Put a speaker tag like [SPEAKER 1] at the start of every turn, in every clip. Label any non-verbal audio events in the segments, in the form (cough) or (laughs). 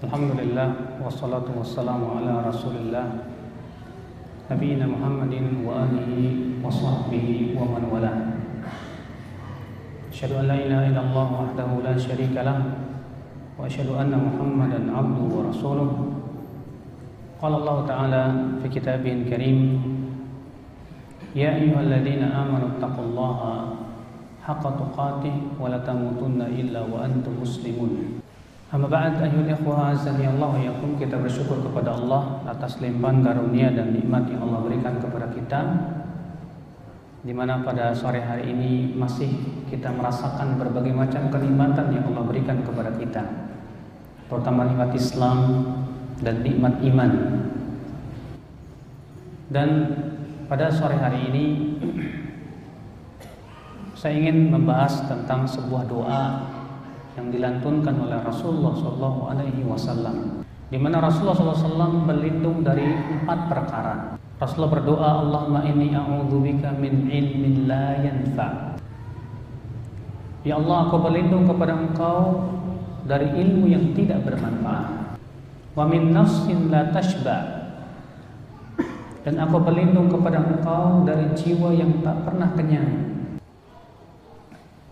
[SPEAKER 1] Alhamdulillah wassalatu wassalamu ala Rasulillah. Nabiina Muhammadin wa alihi wa sahbihi wa man wala. Asyhadu an la ilaha illallah wahdahu la syarika lah. Wa asyhadu anna Muhammadan abduhu wa rasuluh. Qala Allah Ta'ala fi kitabihil karim Ya ayyuhalladzina amanu taqullaha haqqa tuqatih wa la tamutunna illa wa antum muslimun Amma ba'd ayyuhal ikhwah azani Allah yakum kita bersyukur kepada Allah atas limpahan karunia dan nikmat yang Allah berikan kepada kita di mana pada sore hari ini masih kita merasakan berbagai macam kenikmatan yang Allah berikan kepada kita. Terutama nikmat Islam dan nikmat iman. Dan pada sore hari ini saya ingin membahas tentang sebuah doa yang dilantunkan oleh Rasulullah Shallallahu Alaihi Wasallam, di mana Rasulullah SAW berlindung dari empat perkara. Rasulullah berdoa, Allahumma inni a'udzubika min ilmin la yanfa. Ya Allah, aku berlindung kepada Engkau dari ilmu yang tidak bermanfaat. Wa min nafsin la tashba. Dan aku berlindung kepada Engkau dari jiwa yang tak pernah kenyang.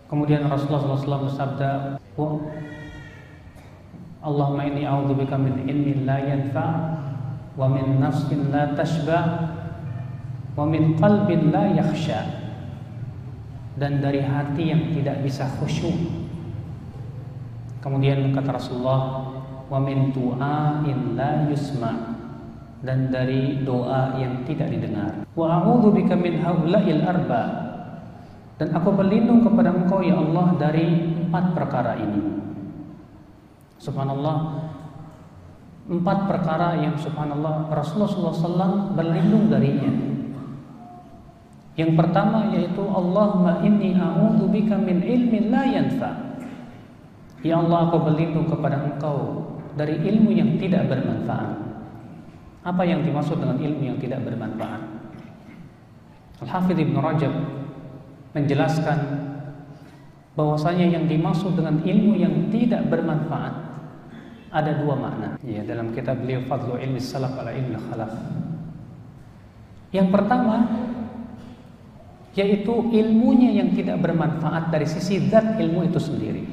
[SPEAKER 1] Kemudian Rasulullah SAW bersabda, Allahumma inni a'udzubika min ilmin la yanfa wa min nafsin la tashba wa min qalbin la yakhsha dan dari hati yang tidak bisa khusyuk. Kemudian kata Rasulullah, wa min du'ain la yusma dan dari doa yang tidak didengar. Wa a'udzubika min haula'il arba dan aku berlindung kepada Engkau ya Allah dari empat perkara ini. Subhanallah Empat perkara yang subhanallah Rasulullah SAW berlindung darinya. Yang pertama yaitu Allahumma inni bika min ilmin la yanfa. Ya Allah aku berlindung kepada engkau Dari ilmu yang tidak bermanfaat. Apa yang dimaksud dengan ilmu yang tidak bermanfaat? Al-Hafidh Ibn Rajab menjelaskan bahwasanya yang dimaksud dengan ilmu yang tidak bermanfaat ada dua makna ya dalam kitab beliau Fadlu Ilmi Salaf ala Ilmi Khalaf. Yang pertama yaitu ilmunya yang tidak bermanfaat dari sisi zat ilmu itu sendiri.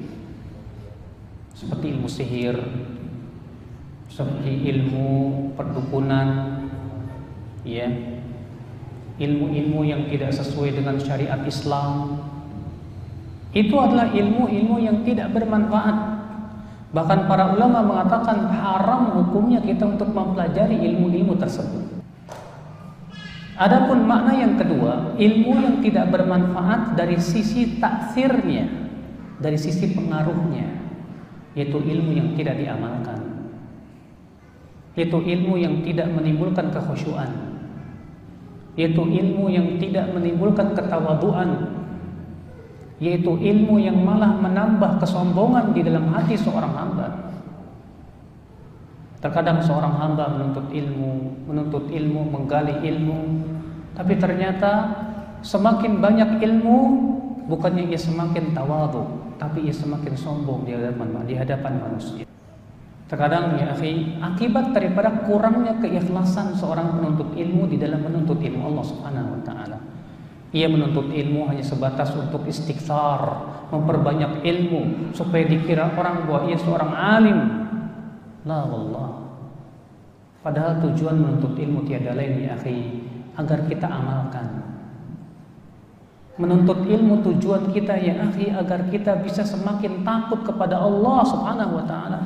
[SPEAKER 1] Seperti ilmu sihir, seperti ilmu perdukunan, ya, ilmu-ilmu yang tidak sesuai dengan syariat Islam. Itu adalah ilmu-ilmu yang tidak bermanfaat Bahkan para ulama mengatakan haram hukumnya kita untuk mempelajari ilmu-ilmu tersebut. Adapun makna yang kedua, ilmu yang tidak bermanfaat dari sisi taksirnya, dari sisi pengaruhnya, yaitu ilmu yang tidak diamalkan. Yaitu ilmu yang tidak menimbulkan kekhusyuan. Yaitu ilmu yang tidak menimbulkan ketawaduan, yaitu ilmu yang malah menambah kesombongan di dalam hati seorang hamba. Terkadang seorang hamba menuntut ilmu, menuntut ilmu, menggali ilmu, tapi ternyata semakin banyak ilmu bukannya ia semakin tawadu, tapi ia semakin sombong di hadapan di hadapan manusia. Terkadang ya akhi, akibat daripada kurangnya keikhlasan seorang penuntut ilmu di dalam menuntut ilmu Allah Subhanahu wa taala. Ia menuntut ilmu hanya sebatas untuk istighfar, memperbanyak ilmu supaya dikira orang bahwa ia seorang alim. La wallah. Padahal tujuan menuntut ilmu tiada lain ya akhi, agar kita amalkan. Menuntut ilmu tujuan kita ya akhi agar kita bisa semakin takut kepada Allah Subhanahu wa taala.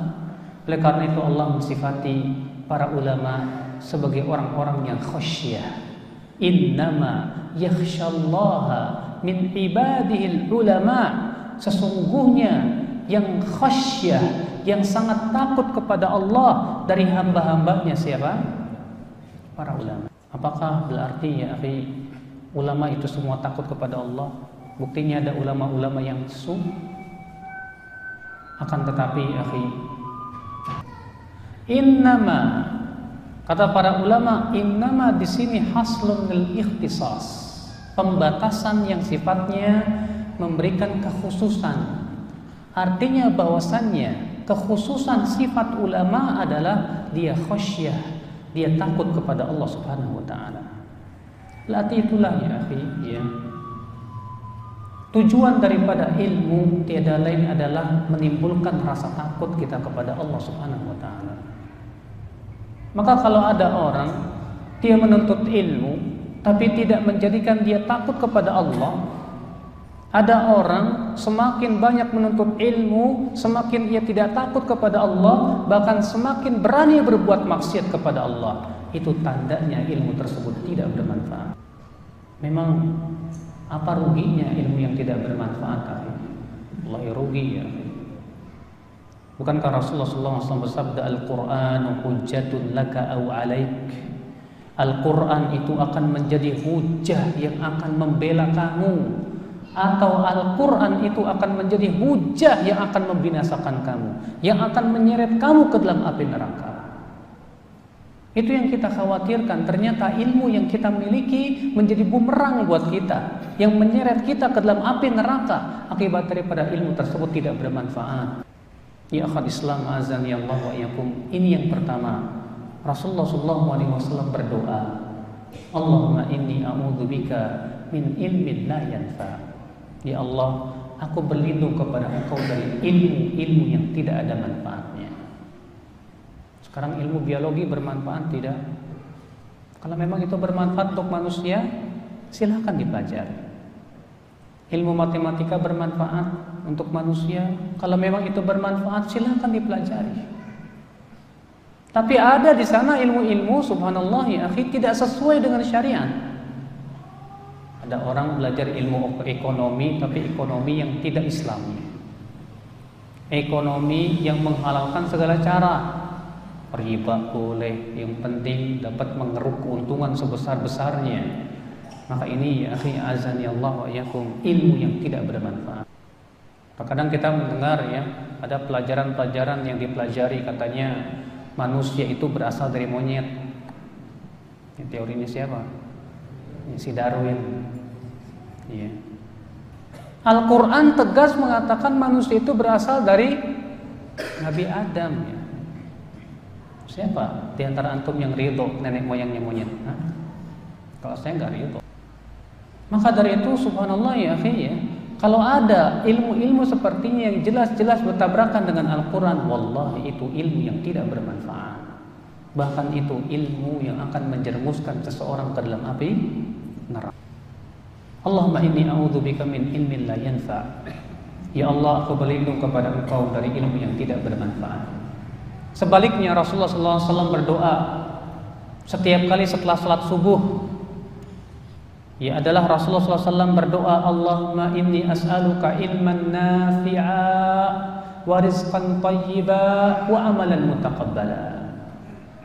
[SPEAKER 1] Oleh karena itu Allah mensifati para ulama sebagai orang-orang yang khasyah innama yakhshallaha min ibadihil ulama. Sesungguhnya yang khasyah yang sangat takut kepada Allah dari hamba-hambanya siapa? Para ulama. Apakah berarti ya akhi ulama itu semua takut kepada Allah? Buktinya ada ulama-ulama yang su akan tetapi akhi innama Kata para ulama, innama di sini haslun lil ikhtisas. Pembatasan yang sifatnya memberikan kekhususan. Artinya bahwasannya Kekhususan sifat ulama adalah dia khasyah, dia takut kepada Allah Subhanahu wa taala. Latih itulah ya akhi, ya. Tujuan daripada ilmu tiada lain adalah menimbulkan rasa takut kita kepada Allah Subhanahu wa taala. Maka kalau ada orang dia menuntut ilmu tapi tidak menjadikan dia takut kepada Allah, ada orang semakin banyak menuntut ilmu, semakin ia tidak takut kepada Allah, bahkan semakin berani berbuat maksiat kepada Allah. Itu tandanya ilmu tersebut tidak bermanfaat. Memang apa ruginya ilmu yang tidak bermanfaat? Allah ya rugi ya. Bukankah Rasulullah SAW bersabda Al-Quran hujjatun laka au alaik Al-Quran itu akan menjadi hujah yang akan membela kamu atau Al-Quran itu akan menjadi hujah yang akan membinasakan kamu, yang akan menyeret kamu ke dalam api neraka. Itu yang kita khawatirkan. Ternyata ilmu yang kita miliki menjadi bumerang buat kita, yang menyeret kita ke dalam api neraka. Akibat daripada ilmu tersebut tidak bermanfaat. Ya akhad Islam azan ya Allah wa yakum. Ini yang pertama. Rasulullah SAW berdoa, Allahumma inni a'udzubika min ilmin la yanfa' Ya Allah, aku berlindung kepada Engkau dari ilmu-ilmu yang tidak ada manfaatnya. Sekarang ilmu biologi bermanfaat tidak? Kalau memang itu bermanfaat untuk manusia, silahkan dipelajari. Ilmu matematika bermanfaat untuk manusia. Kalau memang itu bermanfaat, silahkan dipelajari. Tapi ada di sana ilmu-ilmu, subhanallah ya akhi, tidak sesuai dengan syariat. Ada orang belajar ilmu ekonomi tapi ekonomi yang tidak islami. Ekonomi yang menghalalkan segala cara. Riba boleh, yang penting dapat mengeruk keuntungan sebesar-besarnya. Maka ini ya akhi azan ya Allah wa yakum ilmu yang tidak bermanfaat. Terkadang kita mendengar ya ada pelajaran-pelajaran yang dipelajari katanya manusia itu berasal dari monyet. Teorinya siapa? Si Darwin. Ya. Al-Quran tegas mengatakan manusia itu berasal dari Nabi Adam. Ya. Siapa di antara antum yang ridho nenek moyangnya monyet? Hah? Kalau saya nggak ridho. Maka dari itu subhanallah ya ya. Kalau ada ilmu-ilmu sepertinya yang jelas-jelas bertabrakan dengan Al-Quran, wallahi itu ilmu yang tidak bermanfaat. Bahkan itu ilmu yang akan menjermuskan seseorang ke dalam api neraka. Allahumma inni a'udzubika min ilmin la yanfa. Ya Allah, aku berlindung kepada Engkau dari ilmu yang tidak bermanfaat. Sebaliknya Rasulullah SAW berdoa setiap kali setelah salat subuh. Ya adalah Rasulullah SAW berdoa Allahumma inni as'aluka ilman nafi'a wa rizqan tayyiba wa amalan mutaqabbala.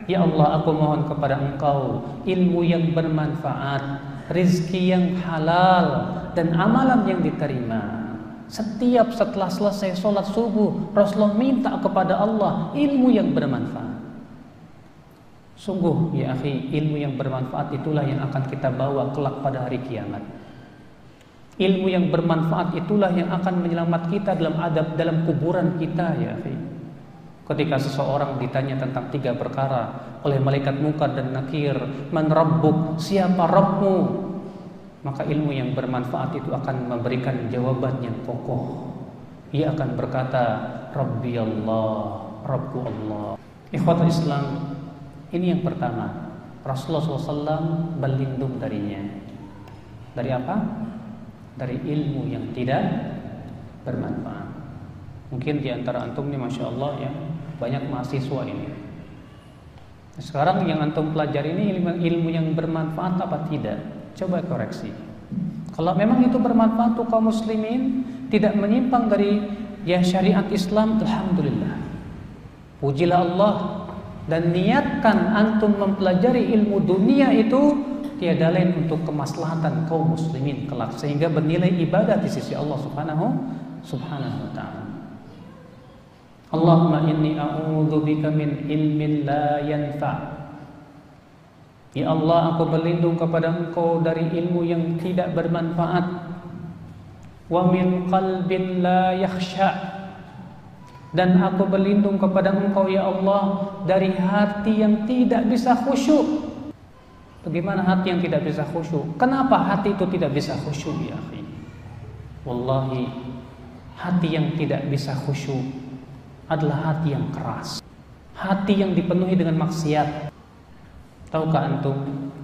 [SPEAKER 1] Ya Allah, aku mohon kepada Engkau ilmu yang bermanfaat, rizki yang halal dan amalan yang diterima. Setiap setelah selesai sholat subuh, Rasulullah minta kepada Allah ilmu yang bermanfaat. Sungguh ya akhi, ilmu yang bermanfaat itulah yang akan kita bawa kelak pada hari kiamat. Ilmu yang bermanfaat itulah yang akan menyelamat kita dalam adab dalam kuburan kita ya akhi. Ketika seseorang ditanya tentang tiga perkara, oleh malaikat mukar dan nakir man rabbuk siapa Rabbmu maka ilmu yang bermanfaat itu akan memberikan jawaban yang kokoh ia akan berkata Rabbi Allah Rabbu Allah ikhwata Islam ini yang pertama Rasulullah SAW berlindung darinya dari apa? dari ilmu yang tidak bermanfaat mungkin di antara antum ini Masya Allah ya banyak mahasiswa ini sekarang yang antum pelajari ini ilmu, ilmu yang bermanfaat apa tidak? Coba koreksi. Kalau memang itu bermanfaat untuk kaum muslimin, tidak menyimpang dari ya syariat Islam, alhamdulillah. Pujilah Allah dan niatkan antum mempelajari ilmu dunia itu tiada lain untuk kemaslahatan kaum muslimin kelak sehingga bernilai ibadah di sisi Allah Subhanahu subhanahu wa taala. Allahumma inni a'udzubika min ilmin la yanfa. Ya Allah, aku berlindung kepada Engkau dari ilmu yang tidak bermanfaat. Wa min qalbin la yakhsha. Dan aku berlindung kepada engkau ya Allah dari hati yang tidak bisa khusyuk. Bagaimana hati yang tidak bisa khusyuk? Kenapa hati itu tidak bisa khusyuk ya akhi? Wallahi hati yang tidak bisa khusyuk adalah hati yang keras. Hati yang dipenuhi dengan maksiat. Tahukah antum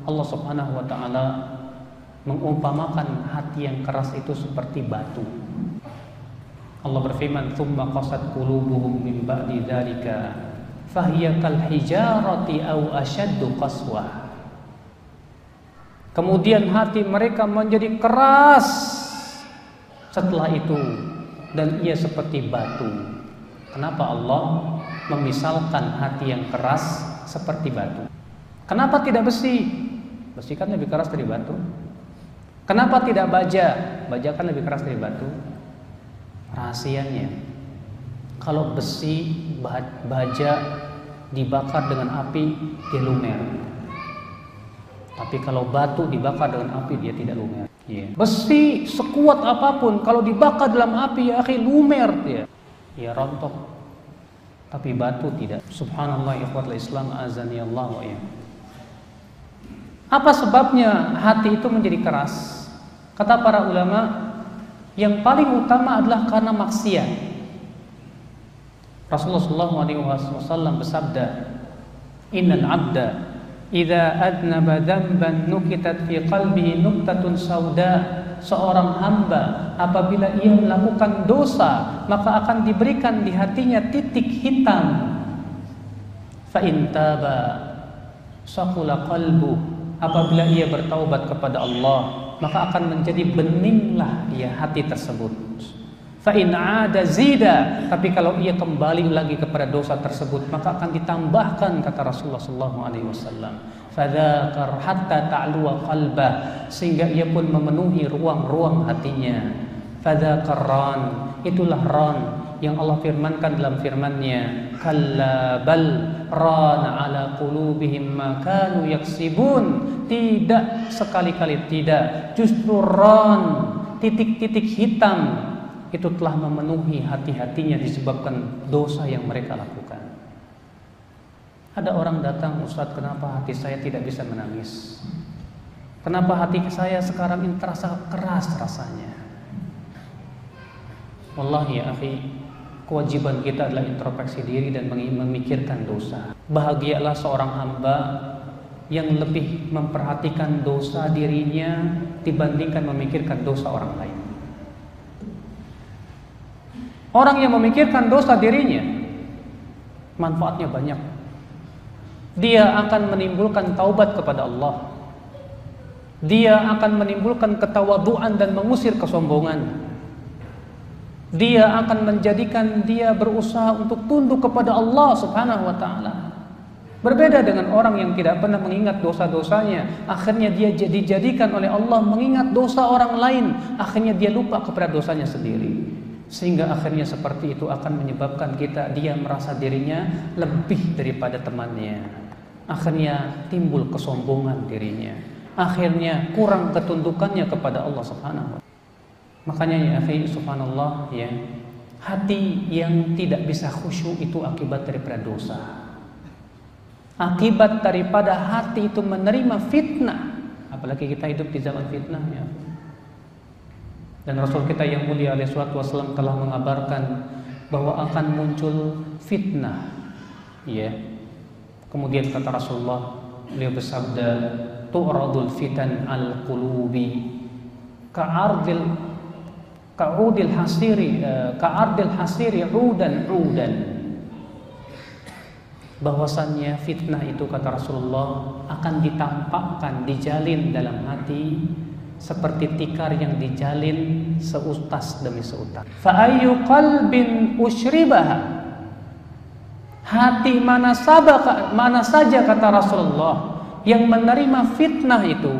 [SPEAKER 1] Allah Subhanahu wa taala mengumpamakan hati yang keras itu seperti batu. Allah berfirman, "Tsumma qasat qulubuhum min ba'di dzalika fahiya kal hijarati aw ashaddu qaswah." Kemudian hati mereka menjadi keras setelah itu dan ia seperti batu. Kenapa Allah memisalkan hati yang keras seperti batu? Kenapa tidak besi? Besi kan lebih keras dari batu. Kenapa tidak baja? Baja kan lebih keras dari batu rahasianya. Kalau besi baja dibakar dengan api dia lumer. Tapi kalau batu dibakar dengan api dia tidak lumer. Yeah. besi sekuat apa pun kalau dibakar dalam api ya akhi lumer dia. Ya rontok. Tapi batu tidak. Subhanallah ikhwatul islam azani Allah wa ya. apa sebabnya hati itu menjadi keras? Kata para ulama yang paling utama adalah karena maksiat. Rasulullah SAW bersabda, Innal abda idza adnaba dzamban nukitat fi qalbihi nuktatun sauda. Seorang hamba apabila ia melakukan dosa maka akan diberikan di hatinya titik hitam. Fa intaba saqula qalbu. Apabila ia bertaubat kepada Allah maka akan menjadi beninglah ya hati tersebut. Fa in ada zida, tapi kalau ia kembali lagi kepada dosa tersebut, maka akan ditambahkan kata Rasulullah sallallahu alaihi wasallam. Fadzakar hatta ta'luwa qalba sehingga ia pun memenuhi ruang-ruang hatinya. Fadzakar ran, itulah ran yang Allah firmankan dalam firman-Nya, "Kalla bal rana ala qulubihim ma kanu yaksibun." Tidak sekali-kali tidak, justru ran, titik-titik hitam itu telah memenuhi hati-hatinya disebabkan dosa yang mereka lakukan. Ada orang datang, Ustaz, kenapa hati saya tidak bisa menangis? Kenapa hati saya sekarang ini terasa keras rasanya? Wallahi ya akhi, kewajiban kita adalah introspeksi diri dan memikirkan dosa. Bahagialah seorang hamba yang lebih memperhatikan dosa dirinya dibandingkan memikirkan dosa orang lain. Orang yang memikirkan dosa dirinya manfaatnya banyak. Dia akan menimbulkan taubat kepada Allah. Dia akan menimbulkan ketawaduan dan mengusir kesombongan dia akan menjadikan dia berusaha untuk tunduk kepada Allah Subhanahu wa taala. Berbeda dengan orang yang tidak pernah mengingat dosa-dosanya, akhirnya dia dijadikan oleh Allah mengingat dosa orang lain, akhirnya dia lupa kepada dosanya sendiri. Sehingga akhirnya seperti itu akan menyebabkan kita dia merasa dirinya lebih daripada temannya. Akhirnya timbul kesombongan dirinya. Akhirnya kurang ketundukannya kepada Allah Subhanahu wa Makanya ya akhi subhanallah ya, hati yang tidak bisa khusyuk itu akibat daripada dosa. Akibat daripada hati itu menerima fitnah, apalagi kita hidup di zaman fitnah ya. Dan Rasul kita yang mulia alaihi wasallam telah mengabarkan bahwa akan muncul fitnah. Ya. Kemudian kata Rasulullah, beliau bersabda, "Tu'radul fitan al-qulubi ka'ardil ka'udil hasiri eh, ka'ardil hasiri udan udan. Bahwasannya fitnah itu kata Rasulullah akan ditampakkan dijalin dalam hati seperti tikar yang dijalin seutas demi seutas. Fa ayyu qalbin ushribaha hati mana sabaka, mana saja kata Rasulullah yang menerima fitnah itu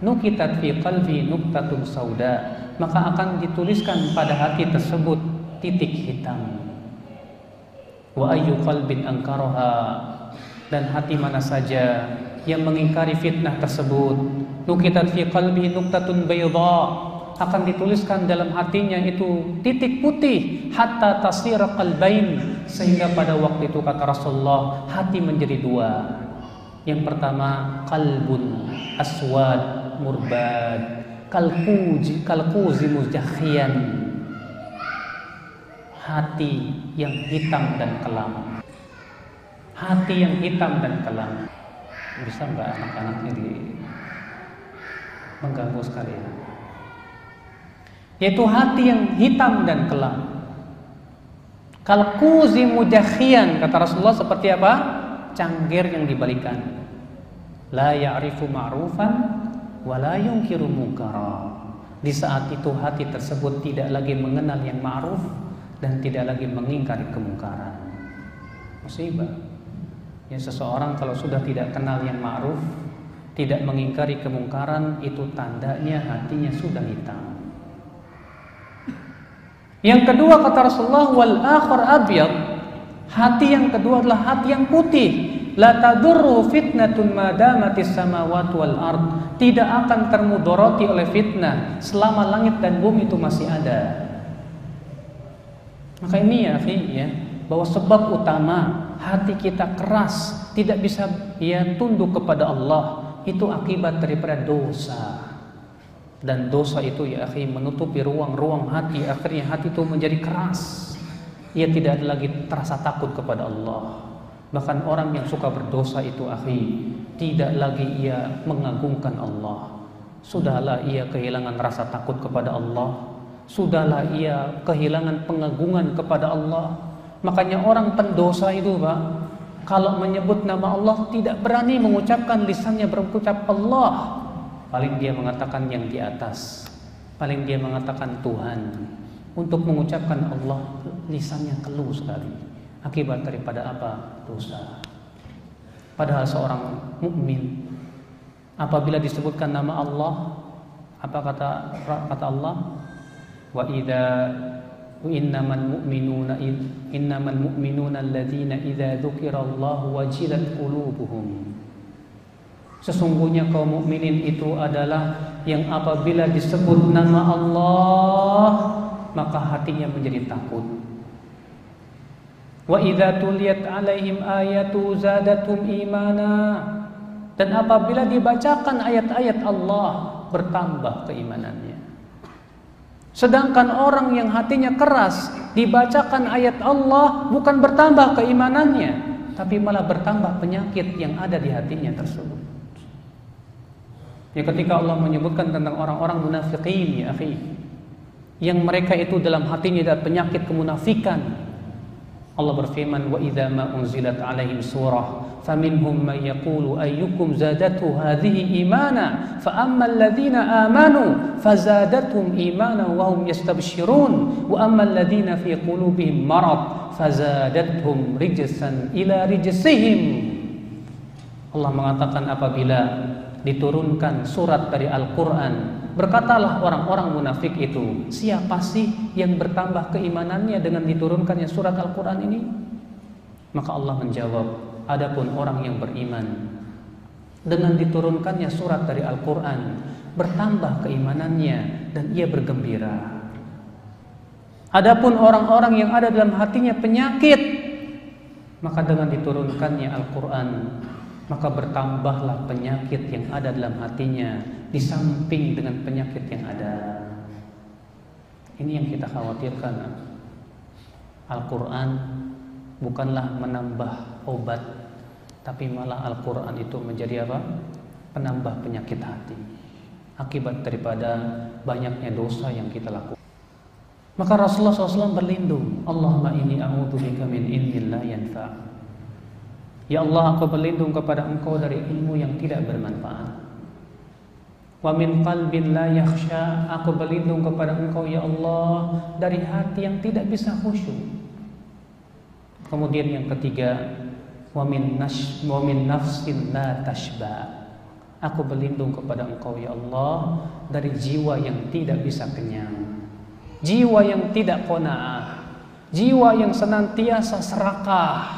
[SPEAKER 1] nukitat fi qalbi nuktatun sauda maka akan dituliskan pada hati tersebut titik hitam. Wa ayyu qalbin angkaraha dan hati mana saja yang mengingkari fitnah tersebut. Nukitat fi qalbi nuktatun bayda. Akan dituliskan dalam hatinya itu titik putih. Hatta tasira qalbain. Sehingga pada waktu itu kata Rasulullah hati menjadi dua. Yang pertama kalbun aswad murbad kalkuji kalkuzi mujakhian hati yang hitam dan kelam. Hati yang hitam dan kelam. Bisa nggak anak-anaknya di mengganggu sekalian? Yaitu hati yang hitam dan kelam. Kalkuzi mujakhian kata Rasulullah seperti apa? Cangkir yang dibalikan. La ya'rifu ma'rufan wala yungkiru munkara. Di saat itu hati tersebut tidak lagi mengenal yang ma'ruf dan tidak lagi mengingkari kemungkaran. Musibah. Ya seseorang kalau sudah tidak kenal yang ma'ruf, tidak mengingkari kemungkaran, itu tandanya hatinya sudah hitam. Yang kedua kata Rasulullah wal akhar abyad. Hati yang kedua adalah hati yang putih. La tadurru fitnatun madamatis samawati wal ard. Tidak akan termudoroti oleh fitnah selama langit dan bumi itu masih ada. Maka ini ya, akhi, ya, bahwa sebab utama hati kita keras, tidak bisa ya tunduk kepada Allah, itu akibat daripada dosa. Dan dosa itu ya akhi menutupi ruang-ruang hati, akhirnya hati itu menjadi keras. Ia tidak ada lagi terasa takut kepada Allah. Bahkan orang yang suka berdosa itu akhi tidak lagi ia mengagungkan Allah. Sudahlah ia kehilangan rasa takut kepada Allah. Sudahlah ia kehilangan pengagungan kepada Allah. Makanya orang pendosa itu, Pak, kalau menyebut nama Allah tidak berani mengucapkan lisannya berucap Allah. Paling dia mengatakan yang di atas. Paling dia mengatakan Tuhan. Untuk mengucapkan Allah lisannya keluh sekali akibat daripada apa? Dosa. Padahal seorang mukmin apabila disebutkan nama Allah, apa kata kata Allah? Wa idza innamal mu'minuna innamal mu'minuna alladzina idza dzukirallahu wajilat qulubuhum. Sesungguhnya kaum mukminin itu adalah yang apabila disebut nama Allah maka hatinya menjadi takut Wa alaihim ayatu zadatum imana. Dan apabila dibacakan ayat-ayat Allah bertambah keimanannya. Sedangkan orang yang hatinya keras dibacakan ayat Allah bukan bertambah keimanannya, tapi malah bertambah penyakit yang ada di hatinya tersebut. Ya ketika Allah menyebutkan tentang orang-orang munafikin ya akhi, yang mereka itu dalam hatinya ada penyakit kemunafikan, Allah berfirman wa idza ma unzilat alaihim surah faminhum man yaqulu ayyukum zadatu hadhihi imana fa amma alladhina amanu fazadatuhum imana wa hum yastabshirun wa amma alladhina fi qulubihim marad fazadatuhum rijsan ila rijsihim Allah mengatakan apabila diturunkan surat dari Al-Qur'an Berkatalah orang-orang munafik itu, siapa sih yang bertambah keimanannya dengan diturunkannya surat Al-Quran ini? Maka Allah menjawab, adapun orang yang beriman dengan diturunkannya surat dari Al-Quran, bertambah keimanannya dan ia bergembira. Adapun orang-orang yang ada dalam hatinya penyakit, maka dengan diturunkannya Al-Quran, maka bertambahlah penyakit yang ada dalam hatinya di samping dengan penyakit yang ada. Ini yang kita khawatirkan. Al-Quran bukanlah menambah obat, tapi malah Al-Quran itu menjadi apa? Penambah penyakit hati. Akibat daripada banyaknya dosa yang kita lakukan. Maka Rasulullah SAW berlindung. Allahumma ini a'udzubika min ilmin la yanfa'. Ya Allah, aku berlindung kepada Engkau dari ilmu yang tidak bermanfaat. Wa min qalbin la yakhsha Aku berlindung kepada engkau ya Allah Dari hati yang tidak bisa khusyuk Kemudian yang ketiga Wa min, nash, wa min nafsin la tashba Aku berlindung kepada engkau ya Allah Dari jiwa yang tidak bisa kenyang Jiwa yang tidak kona'ah Jiwa yang senantiasa serakah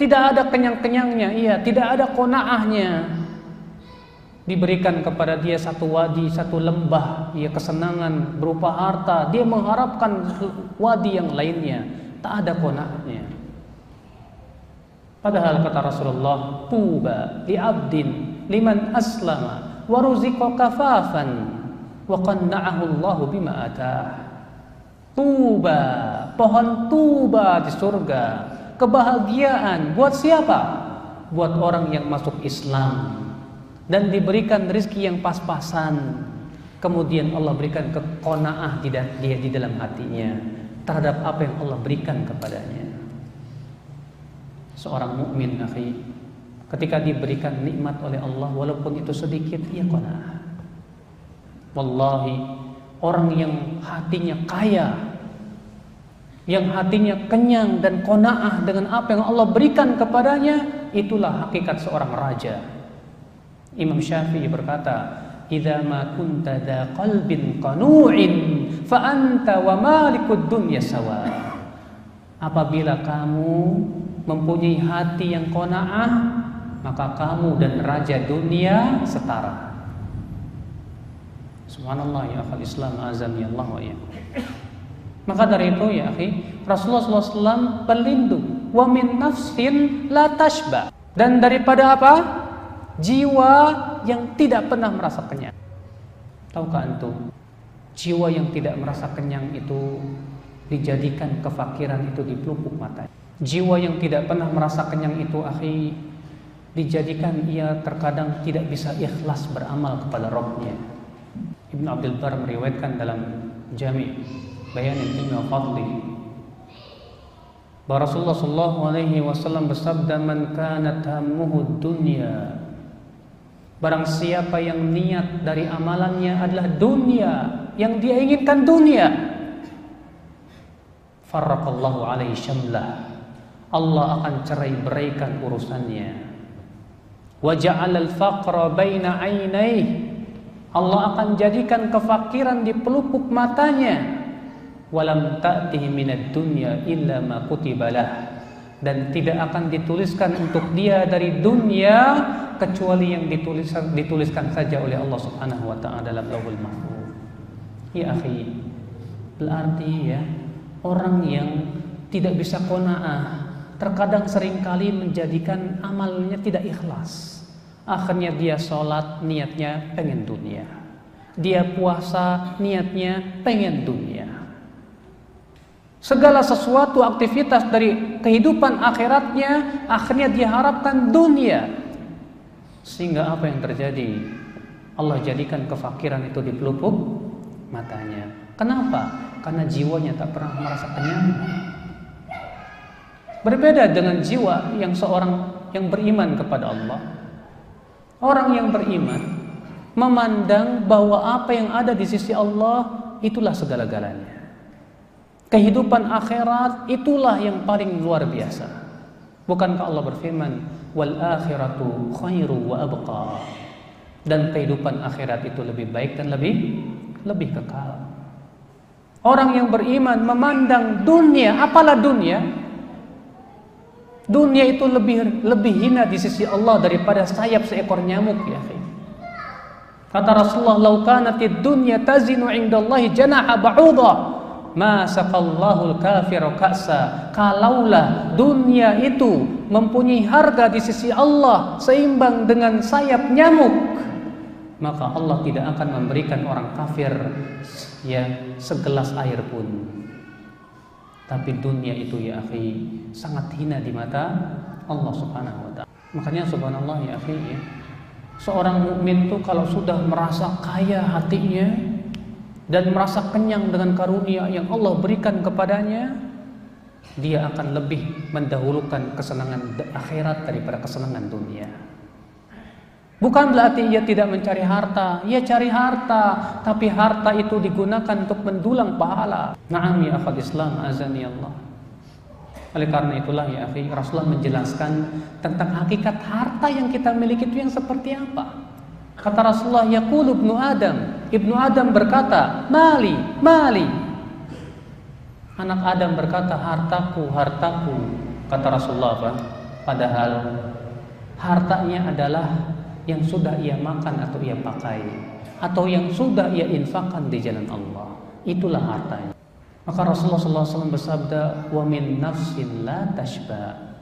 [SPEAKER 1] Tidak ada kenyang-kenyangnya Iya, tidak ada kona'ahnya. Diberikan kepada dia satu wadi, satu lembah, ya kesenangan berupa harta, dia mengharapkan wadi yang lainnya, tak ada konaknya. Padahal kata Rasulullah, tuba li abdin liman aslama wa ruziqa kafafan wa qanna'ahu Allah bima atah. Tuba, pohon tuba di surga, kebahagiaan buat siapa? Buat orang yang masuk Islam dan diberikan rezeki yang pas-pasan. Kemudian Allah berikan kekonaah di, dia di dalam hatinya terhadap apa yang Allah berikan kepadanya. Seorang mukmin akhi, ketika diberikan nikmat oleh Allah walaupun itu sedikit, ia konaah. Wallahi, orang yang hatinya kaya, yang hatinya kenyang dan konaah dengan apa yang Allah berikan kepadanya, itulah hakikat seorang raja. Imam Syafi'i berkata, "Idza ma kunta dza qalbin qanu'in fa anta wa malikud dunya sawa." Apabila kamu mempunyai hati yang qanaah, maka kamu dan raja dunia setara. Subhanallah ya akhal Islam azam ya Allah wa ya. Maka dari itu ya akhi, Rasulullah SAW berlindung wa min nafsin la tashba. Dan daripada apa? jiwa yang tidak pernah merasa kenyang. Tahukah antum? Jiwa yang tidak merasa kenyang itu dijadikan kefakiran itu di pelupuk mata. Jiwa yang tidak pernah merasa kenyang itu akhi dijadikan ia terkadang tidak bisa ikhlas beramal kepada Rabbnya. Ibn Abdul Bar meriwayatkan dalam Jami' Bayan Ilmi wa Fadli bahwa Rasulullah sallallahu alaihi wasallam bersabda man kanat hammuhu dunya Barang siapa yang niat dari amalannya adalah dunia, yang dia inginkan dunia, farraqallahu alaihi syamlah. Allah akan cerai beraikan urusannya. Wa ja'ala al-faqra baina ainaihi. Allah akan jadikan kefakiran di pelupuk matanya. Walam minad dunya illa ma kutibalah. Dan tidak akan dituliskan untuk dia dari dunia kecuali yang dituliskan dituliskan saja oleh Allah Subhanahu wa taala dalam Lauhul Mahfuz. Ya akhi, berarti ya orang yang tidak bisa qanaah terkadang sering kali menjadikan amalnya tidak ikhlas. Akhirnya dia sholat niatnya pengen dunia. Dia puasa niatnya pengen dunia. Segala sesuatu aktivitas dari kehidupan akhiratnya akhirnya diharapkan dunia. Sehingga apa yang terjadi? Allah jadikan kefakiran itu di pelupuk matanya. Kenapa? Karena jiwanya tak pernah merasa kenyang. Berbeda dengan jiwa yang seorang yang beriman kepada Allah. Orang yang beriman memandang bahwa apa yang ada di sisi Allah itulah segala-galanya. Kehidupan akhirat itulah yang paling luar biasa. Bukankah Allah berfirman, wal akhiratu khairu wa abqa dan kehidupan akhirat itu lebih baik dan lebih lebih kekal. Orang yang beriman memandang dunia, apalah dunia? Dunia itu lebih lebih hina di sisi Allah daripada sayap seekor nyamuk ya. Kata Rasulullah, "Lau kanatid dunya tazinu 'indallahi janaha ba'udha, ma al-kafiru ka'sa." Kalaulah dunia itu mempunyai harga di sisi Allah seimbang dengan sayap nyamuk, maka Allah tidak akan memberikan orang kafir ya segelas air pun. Tapi dunia itu ya akhi sangat hina di mata Allah Subhanahu wa taala. Makanya subhanallah ya akhi ya. Seorang mukmin itu kalau sudah merasa kaya hatinya dan merasa kenyang dengan karunia yang Allah berikan kepadanya, dia akan lebih mendahulukan kesenangan akhirat daripada kesenangan dunia. Bukan berarti ia tidak mencari harta, ia cari harta, tapi harta itu digunakan untuk mendulang pahala. Naam ya akhwat Islam azani Allah. Oleh karena itulah ya akhi, Rasulullah menjelaskan tentang hakikat harta yang kita miliki itu yang seperti apa. Kata Rasulullah, yaqulu ibnu Adam, ibnu Adam berkata, "Mali, mali, Anak Adam berkata, hartaku, hartaku. Kata Rasulullah apa? Padahal hartanya adalah yang sudah ia makan atau ia pakai atau yang sudah ia infakkan di jalan Allah. Itulah hartanya. Maka Rasulullah SAW bersabda, "Wa min nafsin la tashba."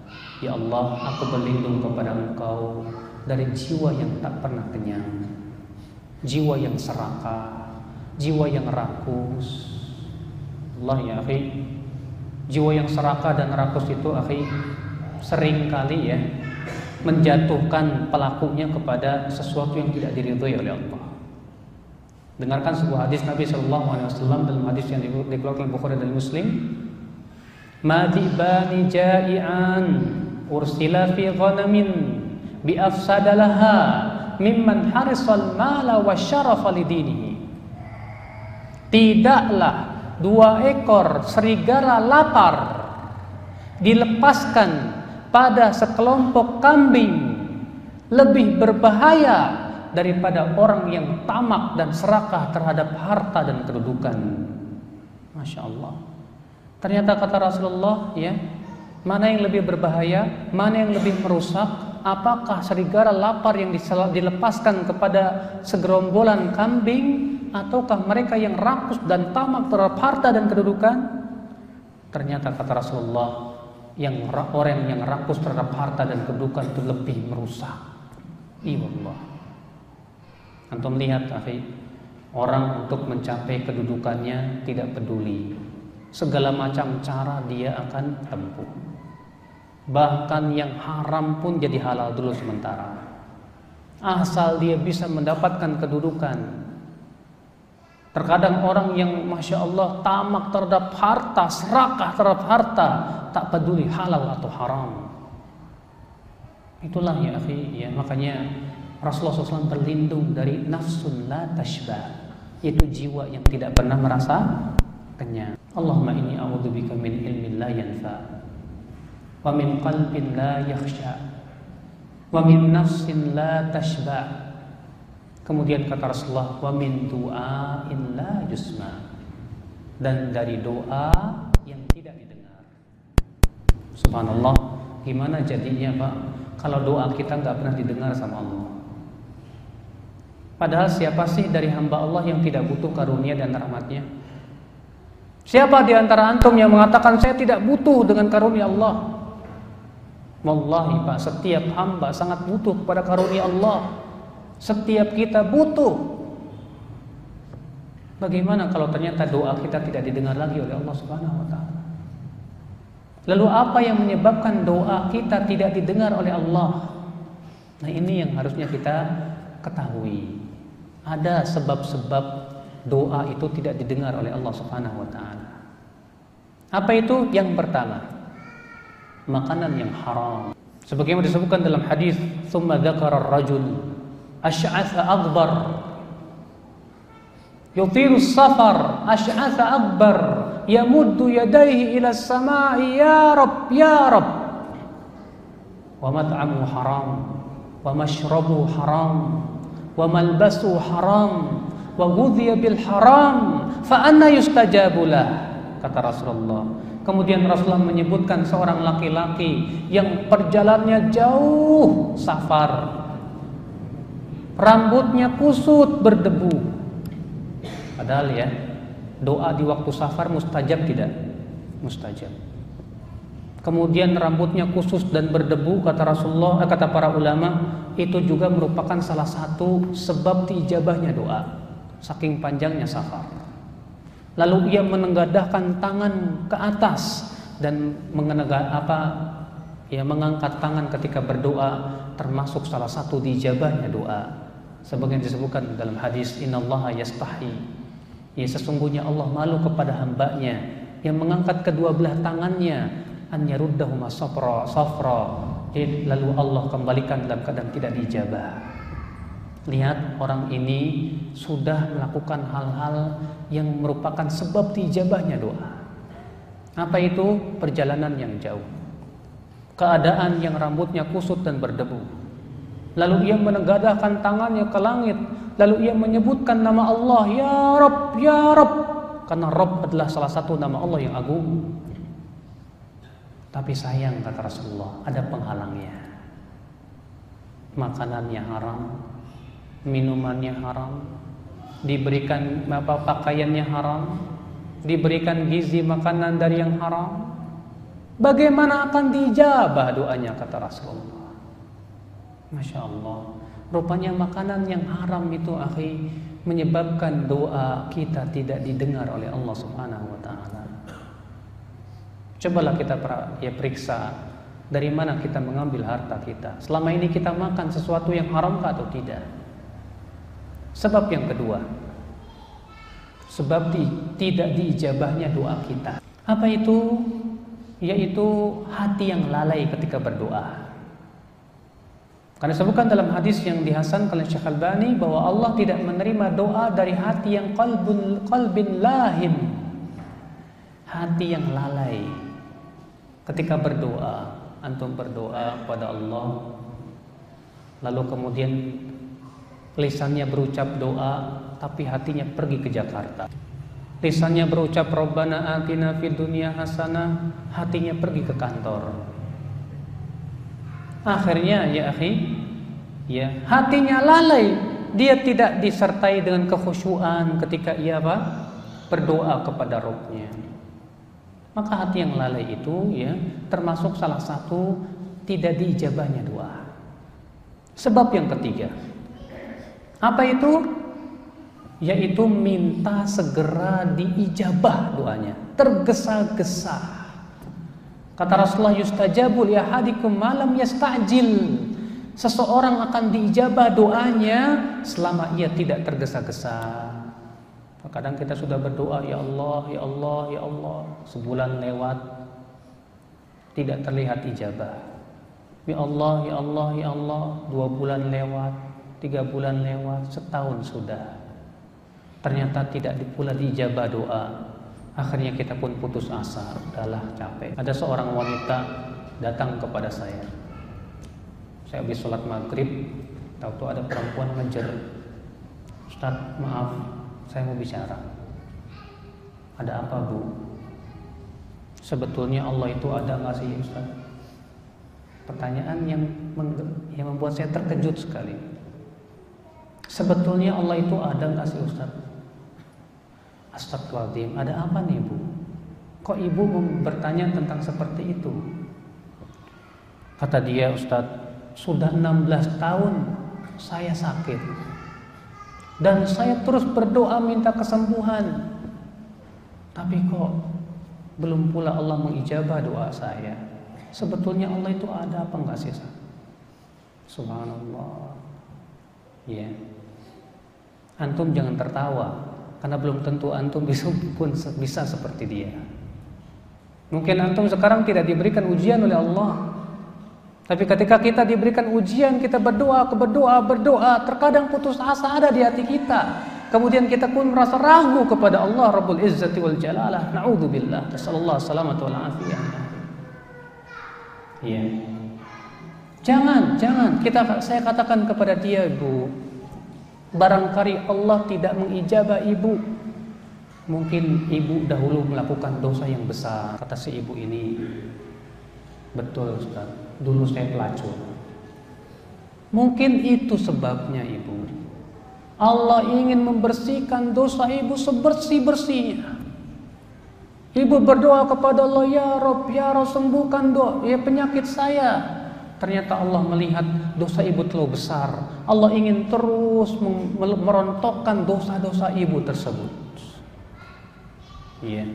[SPEAKER 1] Ya Allah, aku berlindung kepada Engkau dari jiwa yang tak pernah kenyang, jiwa yang serakah, jiwa yang rakus. Allah ya, akhi. Jiwa yang serakah dan rakus itu, akhi, sering kali ya menjatuhkan pelakunya kepada sesuatu yang tidak diridhoi oleh Allah. Dengarkan sebuah hadis Nabi Shallallahu Alaihi Wasallam dalam hadis yang dikeluarkan Bukhari dan Muslim. Madibani ja'ian ursila fi ghanamin bi afsadalaha mimman harisal mala wa syarafa lidinihi. Tidaklah dua ekor serigala lapar dilepaskan pada sekelompok kambing lebih berbahaya daripada orang yang tamak dan serakah terhadap harta dan kedudukan. Masya Allah. Ternyata kata Rasulullah, ya, mana yang lebih berbahaya, mana yang lebih merusak? Apakah serigala lapar yang dilepaskan kepada segerombolan kambing, ataukah mereka yang rakus dan tamak terhadap harta dan kedudukan? Ternyata kata Rasulullah, yang orang yang rakus terhadap harta dan kedudukan itu lebih merusak. Iya Allah. Antum lihat, akhi, orang untuk mencapai kedudukannya tidak peduli. Segala macam cara dia akan tempuh. Bahkan yang haram pun jadi halal dulu sementara. Asal dia bisa mendapatkan kedudukan. Terkadang orang yang Masya Allah tamak terhadap harta, serakah terhadap harta, tak peduli halal atau haram. Itulah ya akhi, ya makanya Rasulullah SAW berlindung dari nafsun la tashba yaitu jiwa yang tidak pernah merasa kenyang. Allahumma inni a'udzubika min ilmin la yanfa wa min qalbin la yakhsha wa min nafsin la tashba. Kemudian kata Rasulullah wa min du'ain la yusma dan dari doa yang tidak didengar. Subhanallah, gimana jadinya Pak kalau doa kita nggak pernah didengar sama Allah? Padahal siapa sih dari hamba Allah yang tidak butuh karunia dan rahmatnya? Siapa di antara antum yang mengatakan saya tidak butuh dengan karunia Allah? Wallahi Pak, setiap hamba sangat butuh kepada karunia Allah. Setiap kita butuh. Bagaimana kalau ternyata doa kita tidak didengar lagi oleh Allah Subhanahu wa taala? Lalu apa yang menyebabkan doa kita tidak didengar oleh Allah? Nah, ini yang harusnya kita ketahui ada sebab-sebab doa itu tidak didengar oleh Allah Subhanahu wa taala. Apa itu? Yang pertama, makanan yang haram. Sebagaimana disebutkan dalam hadis, "Tsumma dzakara ar-rajul asy'atha akbar yutiru safar asy'atha akbar yamuddu yadayhi ila as-sama'i ya rab ya rab wa mat'amu haram wa mashrabu haram wa malbasu haram wa ghudhiya bil haram fa anna yustajabulah kata Rasulullah. Kemudian Rasulullah menyebutkan seorang laki-laki yang perjalannya jauh safar. Rambutnya kusut berdebu. Padahal ya doa di waktu safar mustajab tidak? Mustajab. Kemudian rambutnya khusus dan berdebu kata Rasulullah eh, kata para ulama itu juga merupakan salah satu sebab diijabahnya doa. Saking panjangnya safar lalu ia menengadahkan tangan ke atas dan mengenegak apa ya mengangkat tangan ketika berdoa termasuk salah satu diijabahnya doa. Sebagian disebutkan dalam hadis innallaha yastahi. Ya sesungguhnya Allah malu kepada hambanya yang mengangkat kedua belah tangannya an yaruddahuma safra safra. Lalu Allah kembalikan dalam keadaan tidak dijabah lihat orang ini sudah melakukan hal-hal yang merupakan sebab dijabahnya doa. Apa itu? Perjalanan yang jauh. Keadaan yang rambutnya kusut dan berdebu. Lalu ia menegadahkan tangannya ke langit. Lalu ia menyebutkan nama Allah ya Rob ya Rob karena Rob adalah salah satu nama Allah yang agung. Tapi sayang kata Rasulullah, ada penghalangnya. makanannya haram, minumannya haram, diberikan apa pakaiannya haram, diberikan gizi makanan dari yang haram, bagaimana akan dijabah doanya kata Rasulullah. Masya Allah. Rupanya makanan yang haram itu akhi menyebabkan doa kita tidak didengar oleh Allah Subhanahu wa taala. Cobalah kita ya periksa dari mana kita mengambil harta kita. Selama ini kita makan sesuatu yang haram atau tidak? Sebab yang kedua, sebab di, tidak diijabahnya doa kita. Apa itu? Yaitu hati yang lalai ketika berdoa. Karena sebutkan dalam hadis yang dihasankan oleh Syekh Albani bahwa Allah tidak menerima doa dari hati yang qalbun qalbin lahin. Hati yang lalai. Ketika berdoa, antum berdoa kepada Allah lalu kemudian lisannya berucap doa tapi hatinya pergi ke Jakarta. Lisannya berucap Rabbana atina fid dunya hasanah, hatinya pergi ke kantor Akhirnya ya akhi, ya hatinya lalai. Dia tidak disertai dengan kekhusyuan ketika ia apa? berdoa kepada Rabbnya. Maka hati yang lalai itu ya termasuk salah satu tidak diijabahnya doa. Sebab yang ketiga, apa itu? Yaitu minta segera diijabah doanya, tergesa-gesa. Kata Rasulullah yustajabul ya hadikum malam yastajil. Seseorang akan diijabah doanya selama ia tidak tergesa-gesa. Kadang kita sudah berdoa, ya Allah, ya Allah, ya Allah, sebulan lewat tidak terlihat ijabah. Ya Allah, ya Allah, ya Allah, dua bulan lewat, tiga bulan lewat, setahun sudah. Ternyata tidak pula diijabah doa. Akhirnya kita pun putus asa, udahlah capek. Ada seorang wanita datang kepada saya. Saya habis sholat maghrib, tahu-tahu ada perempuan ngejar. Ustaz, maaf, saya mau bicara. Ada apa bu? Sebetulnya Allah itu ada nggak sih Ustaz? Pertanyaan yang yang membuat saya terkejut sekali. Sebetulnya Allah itu ada nggak sih Ustaz? Astagfirullahaladzim, ada apa nih ibu? Kok ibu bertanya tentang seperti itu? Kata dia Ustadz, sudah 16 tahun saya sakit. Dan saya terus berdoa minta kesembuhan. Tapi kok belum pula Allah mengijabah doa saya. Sebetulnya Allah itu ada apa enggak sih? Subhanallah. Ya. Yeah. Antum jangan tertawa karena belum tentu antum (laughs) bisa pun bisa seperti dia. Mungkin antum sekarang tidak diberikan ujian oleh Allah. Tapi ketika kita diberikan ujian, kita berdoa, berdoa, berdoa, terkadang putus asa ada di hati kita. Kemudian kita pun merasa ragu kepada Allah Rabbul Izzati wal Jalalah. Na'udzubillah. Sallallahu salamatu wal afiyah. Iya. Jangan, jangan. Kita saya katakan kepada dia, Ibu, Barangkali Allah tidak mengijabah ibu. Mungkin ibu dahulu melakukan dosa yang besar Kata si ibu ini. Betul Ustaz. Dulu saya pelacur. Mungkin itu sebabnya ibu. Allah ingin membersihkan dosa ibu sebersih-bersihnya. Ibu berdoa kepada Allah Ya Rob, Ya Rob sembuhkan doa ya penyakit saya Ternyata Allah melihat dosa ibu terlalu besar. Allah ingin terus merontokkan dosa-dosa ibu tersebut. Iya.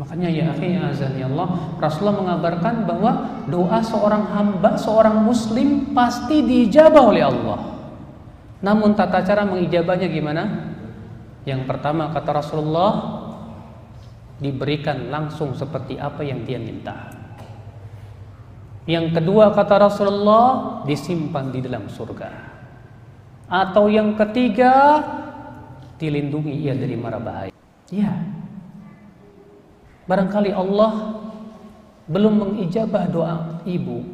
[SPEAKER 1] Makanya ya akhi ya Allah, Rasulullah mengabarkan bahwa doa seorang hamba, seorang muslim pasti diijabah oleh Allah. Namun tata cara mengijabahnya gimana? Yang pertama kata Rasulullah diberikan langsung seperti apa yang dia minta. Yang kedua kata Rasulullah disimpan di dalam surga. Atau yang ketiga dilindungi ia dari mara bahaya. Ya. Barangkali Allah belum mengijabah doa ibu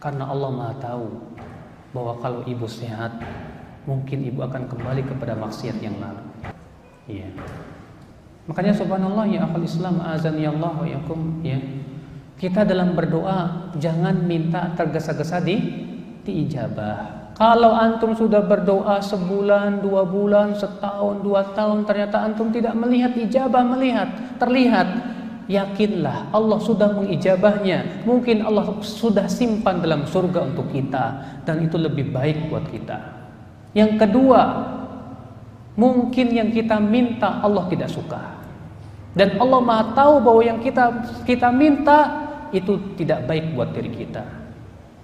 [SPEAKER 1] karena Allah Maha tahu bahwa kalau ibu sehat mungkin ibu akan kembali kepada maksiat yang lalu. Iya. Makanya subhanallah ya akal Islam azan ya Allah wa yakum ya. Kita dalam berdoa jangan minta tergesa-gesa di diijabah. Kalau antum sudah berdoa sebulan, dua bulan, setahun, dua tahun, ternyata antum tidak melihat ijabah, melihat, terlihat, yakinlah Allah sudah mengijabahnya. Mungkin Allah sudah simpan dalam surga untuk kita dan itu lebih baik buat kita. Yang kedua, mungkin yang kita minta Allah tidak suka. Dan Allah Maha tahu bahwa yang kita kita minta itu tidak baik buat diri kita.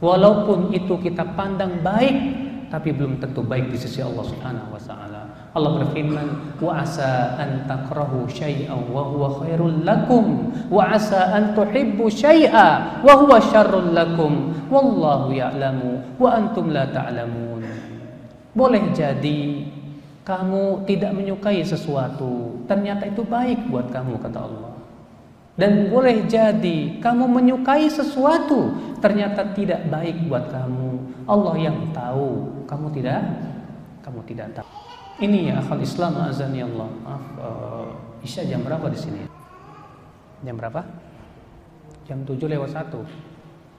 [SPEAKER 1] Walaupun itu kita pandang baik, tapi belum tentu baik di sisi Allah Subhanahu wa taala. Allah berfirman, "Wa asa an takrahu syai'an wa huwa khairul lakum, wa asa an tuhibbu syai'a wa huwa syarrul lakum, wallahu ya'lamu wa antum la ta'lamun." Boleh jadi kamu tidak menyukai sesuatu, ternyata itu baik buat kamu kata Allah. Dan boleh jadi kamu menyukai sesuatu ternyata tidak baik buat kamu. Allah yang tahu, kamu tidak kamu tidak tahu. Ini ya akal Islam azan ya Allah. Maaf, uh, Isya jam berapa di sini? Jam berapa? Jam 7 lewat 1.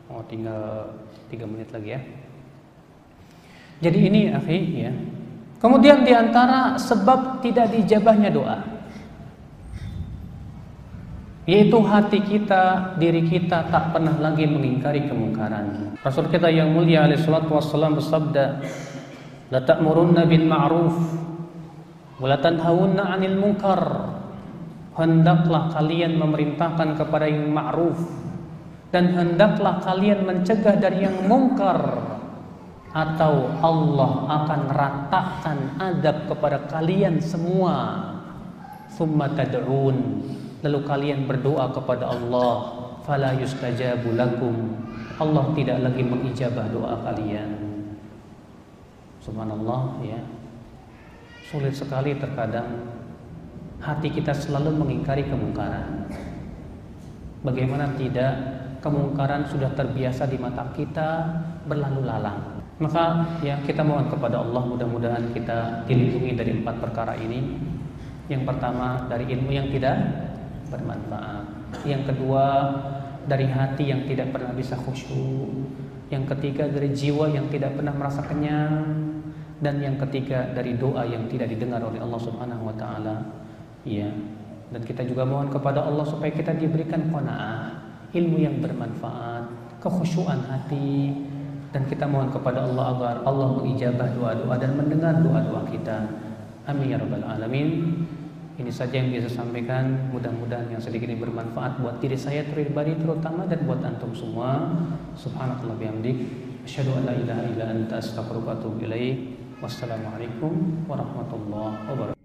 [SPEAKER 1] Oh, tinggal 3 menit lagi ya. Jadi ini akhi ya. Kemudian di antara sebab tidak dijabahnya doa yaitu hati kita, diri kita tak pernah lagi mengingkari kemungkaran. Rasul kita yang mulia alaihi salatu wassalam bersabda, "La ta'murunna bil ma'ruf wa la tanhawunna 'anil munkar." Hendaklah kalian memerintahkan kepada yang ma'ruf dan hendaklah kalian mencegah dari yang mungkar atau Allah akan ratakan adab kepada kalian semua. Summa tad'un lalu kalian berdoa kepada Allah fala yustajabu lakum. Allah tidak lagi mengijabah doa kalian. Subhanallah ya. Sulit sekali terkadang. Hati kita selalu mengingkari kemungkaran. Bagaimana tidak kemungkaran sudah terbiasa di mata kita berlalu lalang? Maka ya kita mohon kepada Allah mudah-mudahan kita dilindungi dari empat perkara ini. Yang pertama dari ilmu yang tidak bermanfaat. Yang kedua dari hati yang tidak pernah bisa khusyuk. Yang ketiga dari jiwa yang tidak pernah merasa kenyang dan yang ketiga dari doa yang tidak didengar oleh Allah Subhanahu wa taala. Ya. Dan kita juga mohon kepada Allah supaya kita diberikan qanaah, ilmu yang bermanfaat, kekhusyuan hati dan kita mohon kepada Allah agar Allah mengijabah doa-doa dan mendengar doa-doa kita. Amin ya rabbal alamin. Ini saja yang bisa sampaikan. Mudah-mudahan yang sedikit ini bermanfaat buat diri saya pribadi terutama dan buat antum semua. Subhanakallah bihamdik. Asyhadu an la ilaha illa anta astaghfiruka wa atubu ilaik. Wassalamualaikum warahmatullahi wabarakatuh.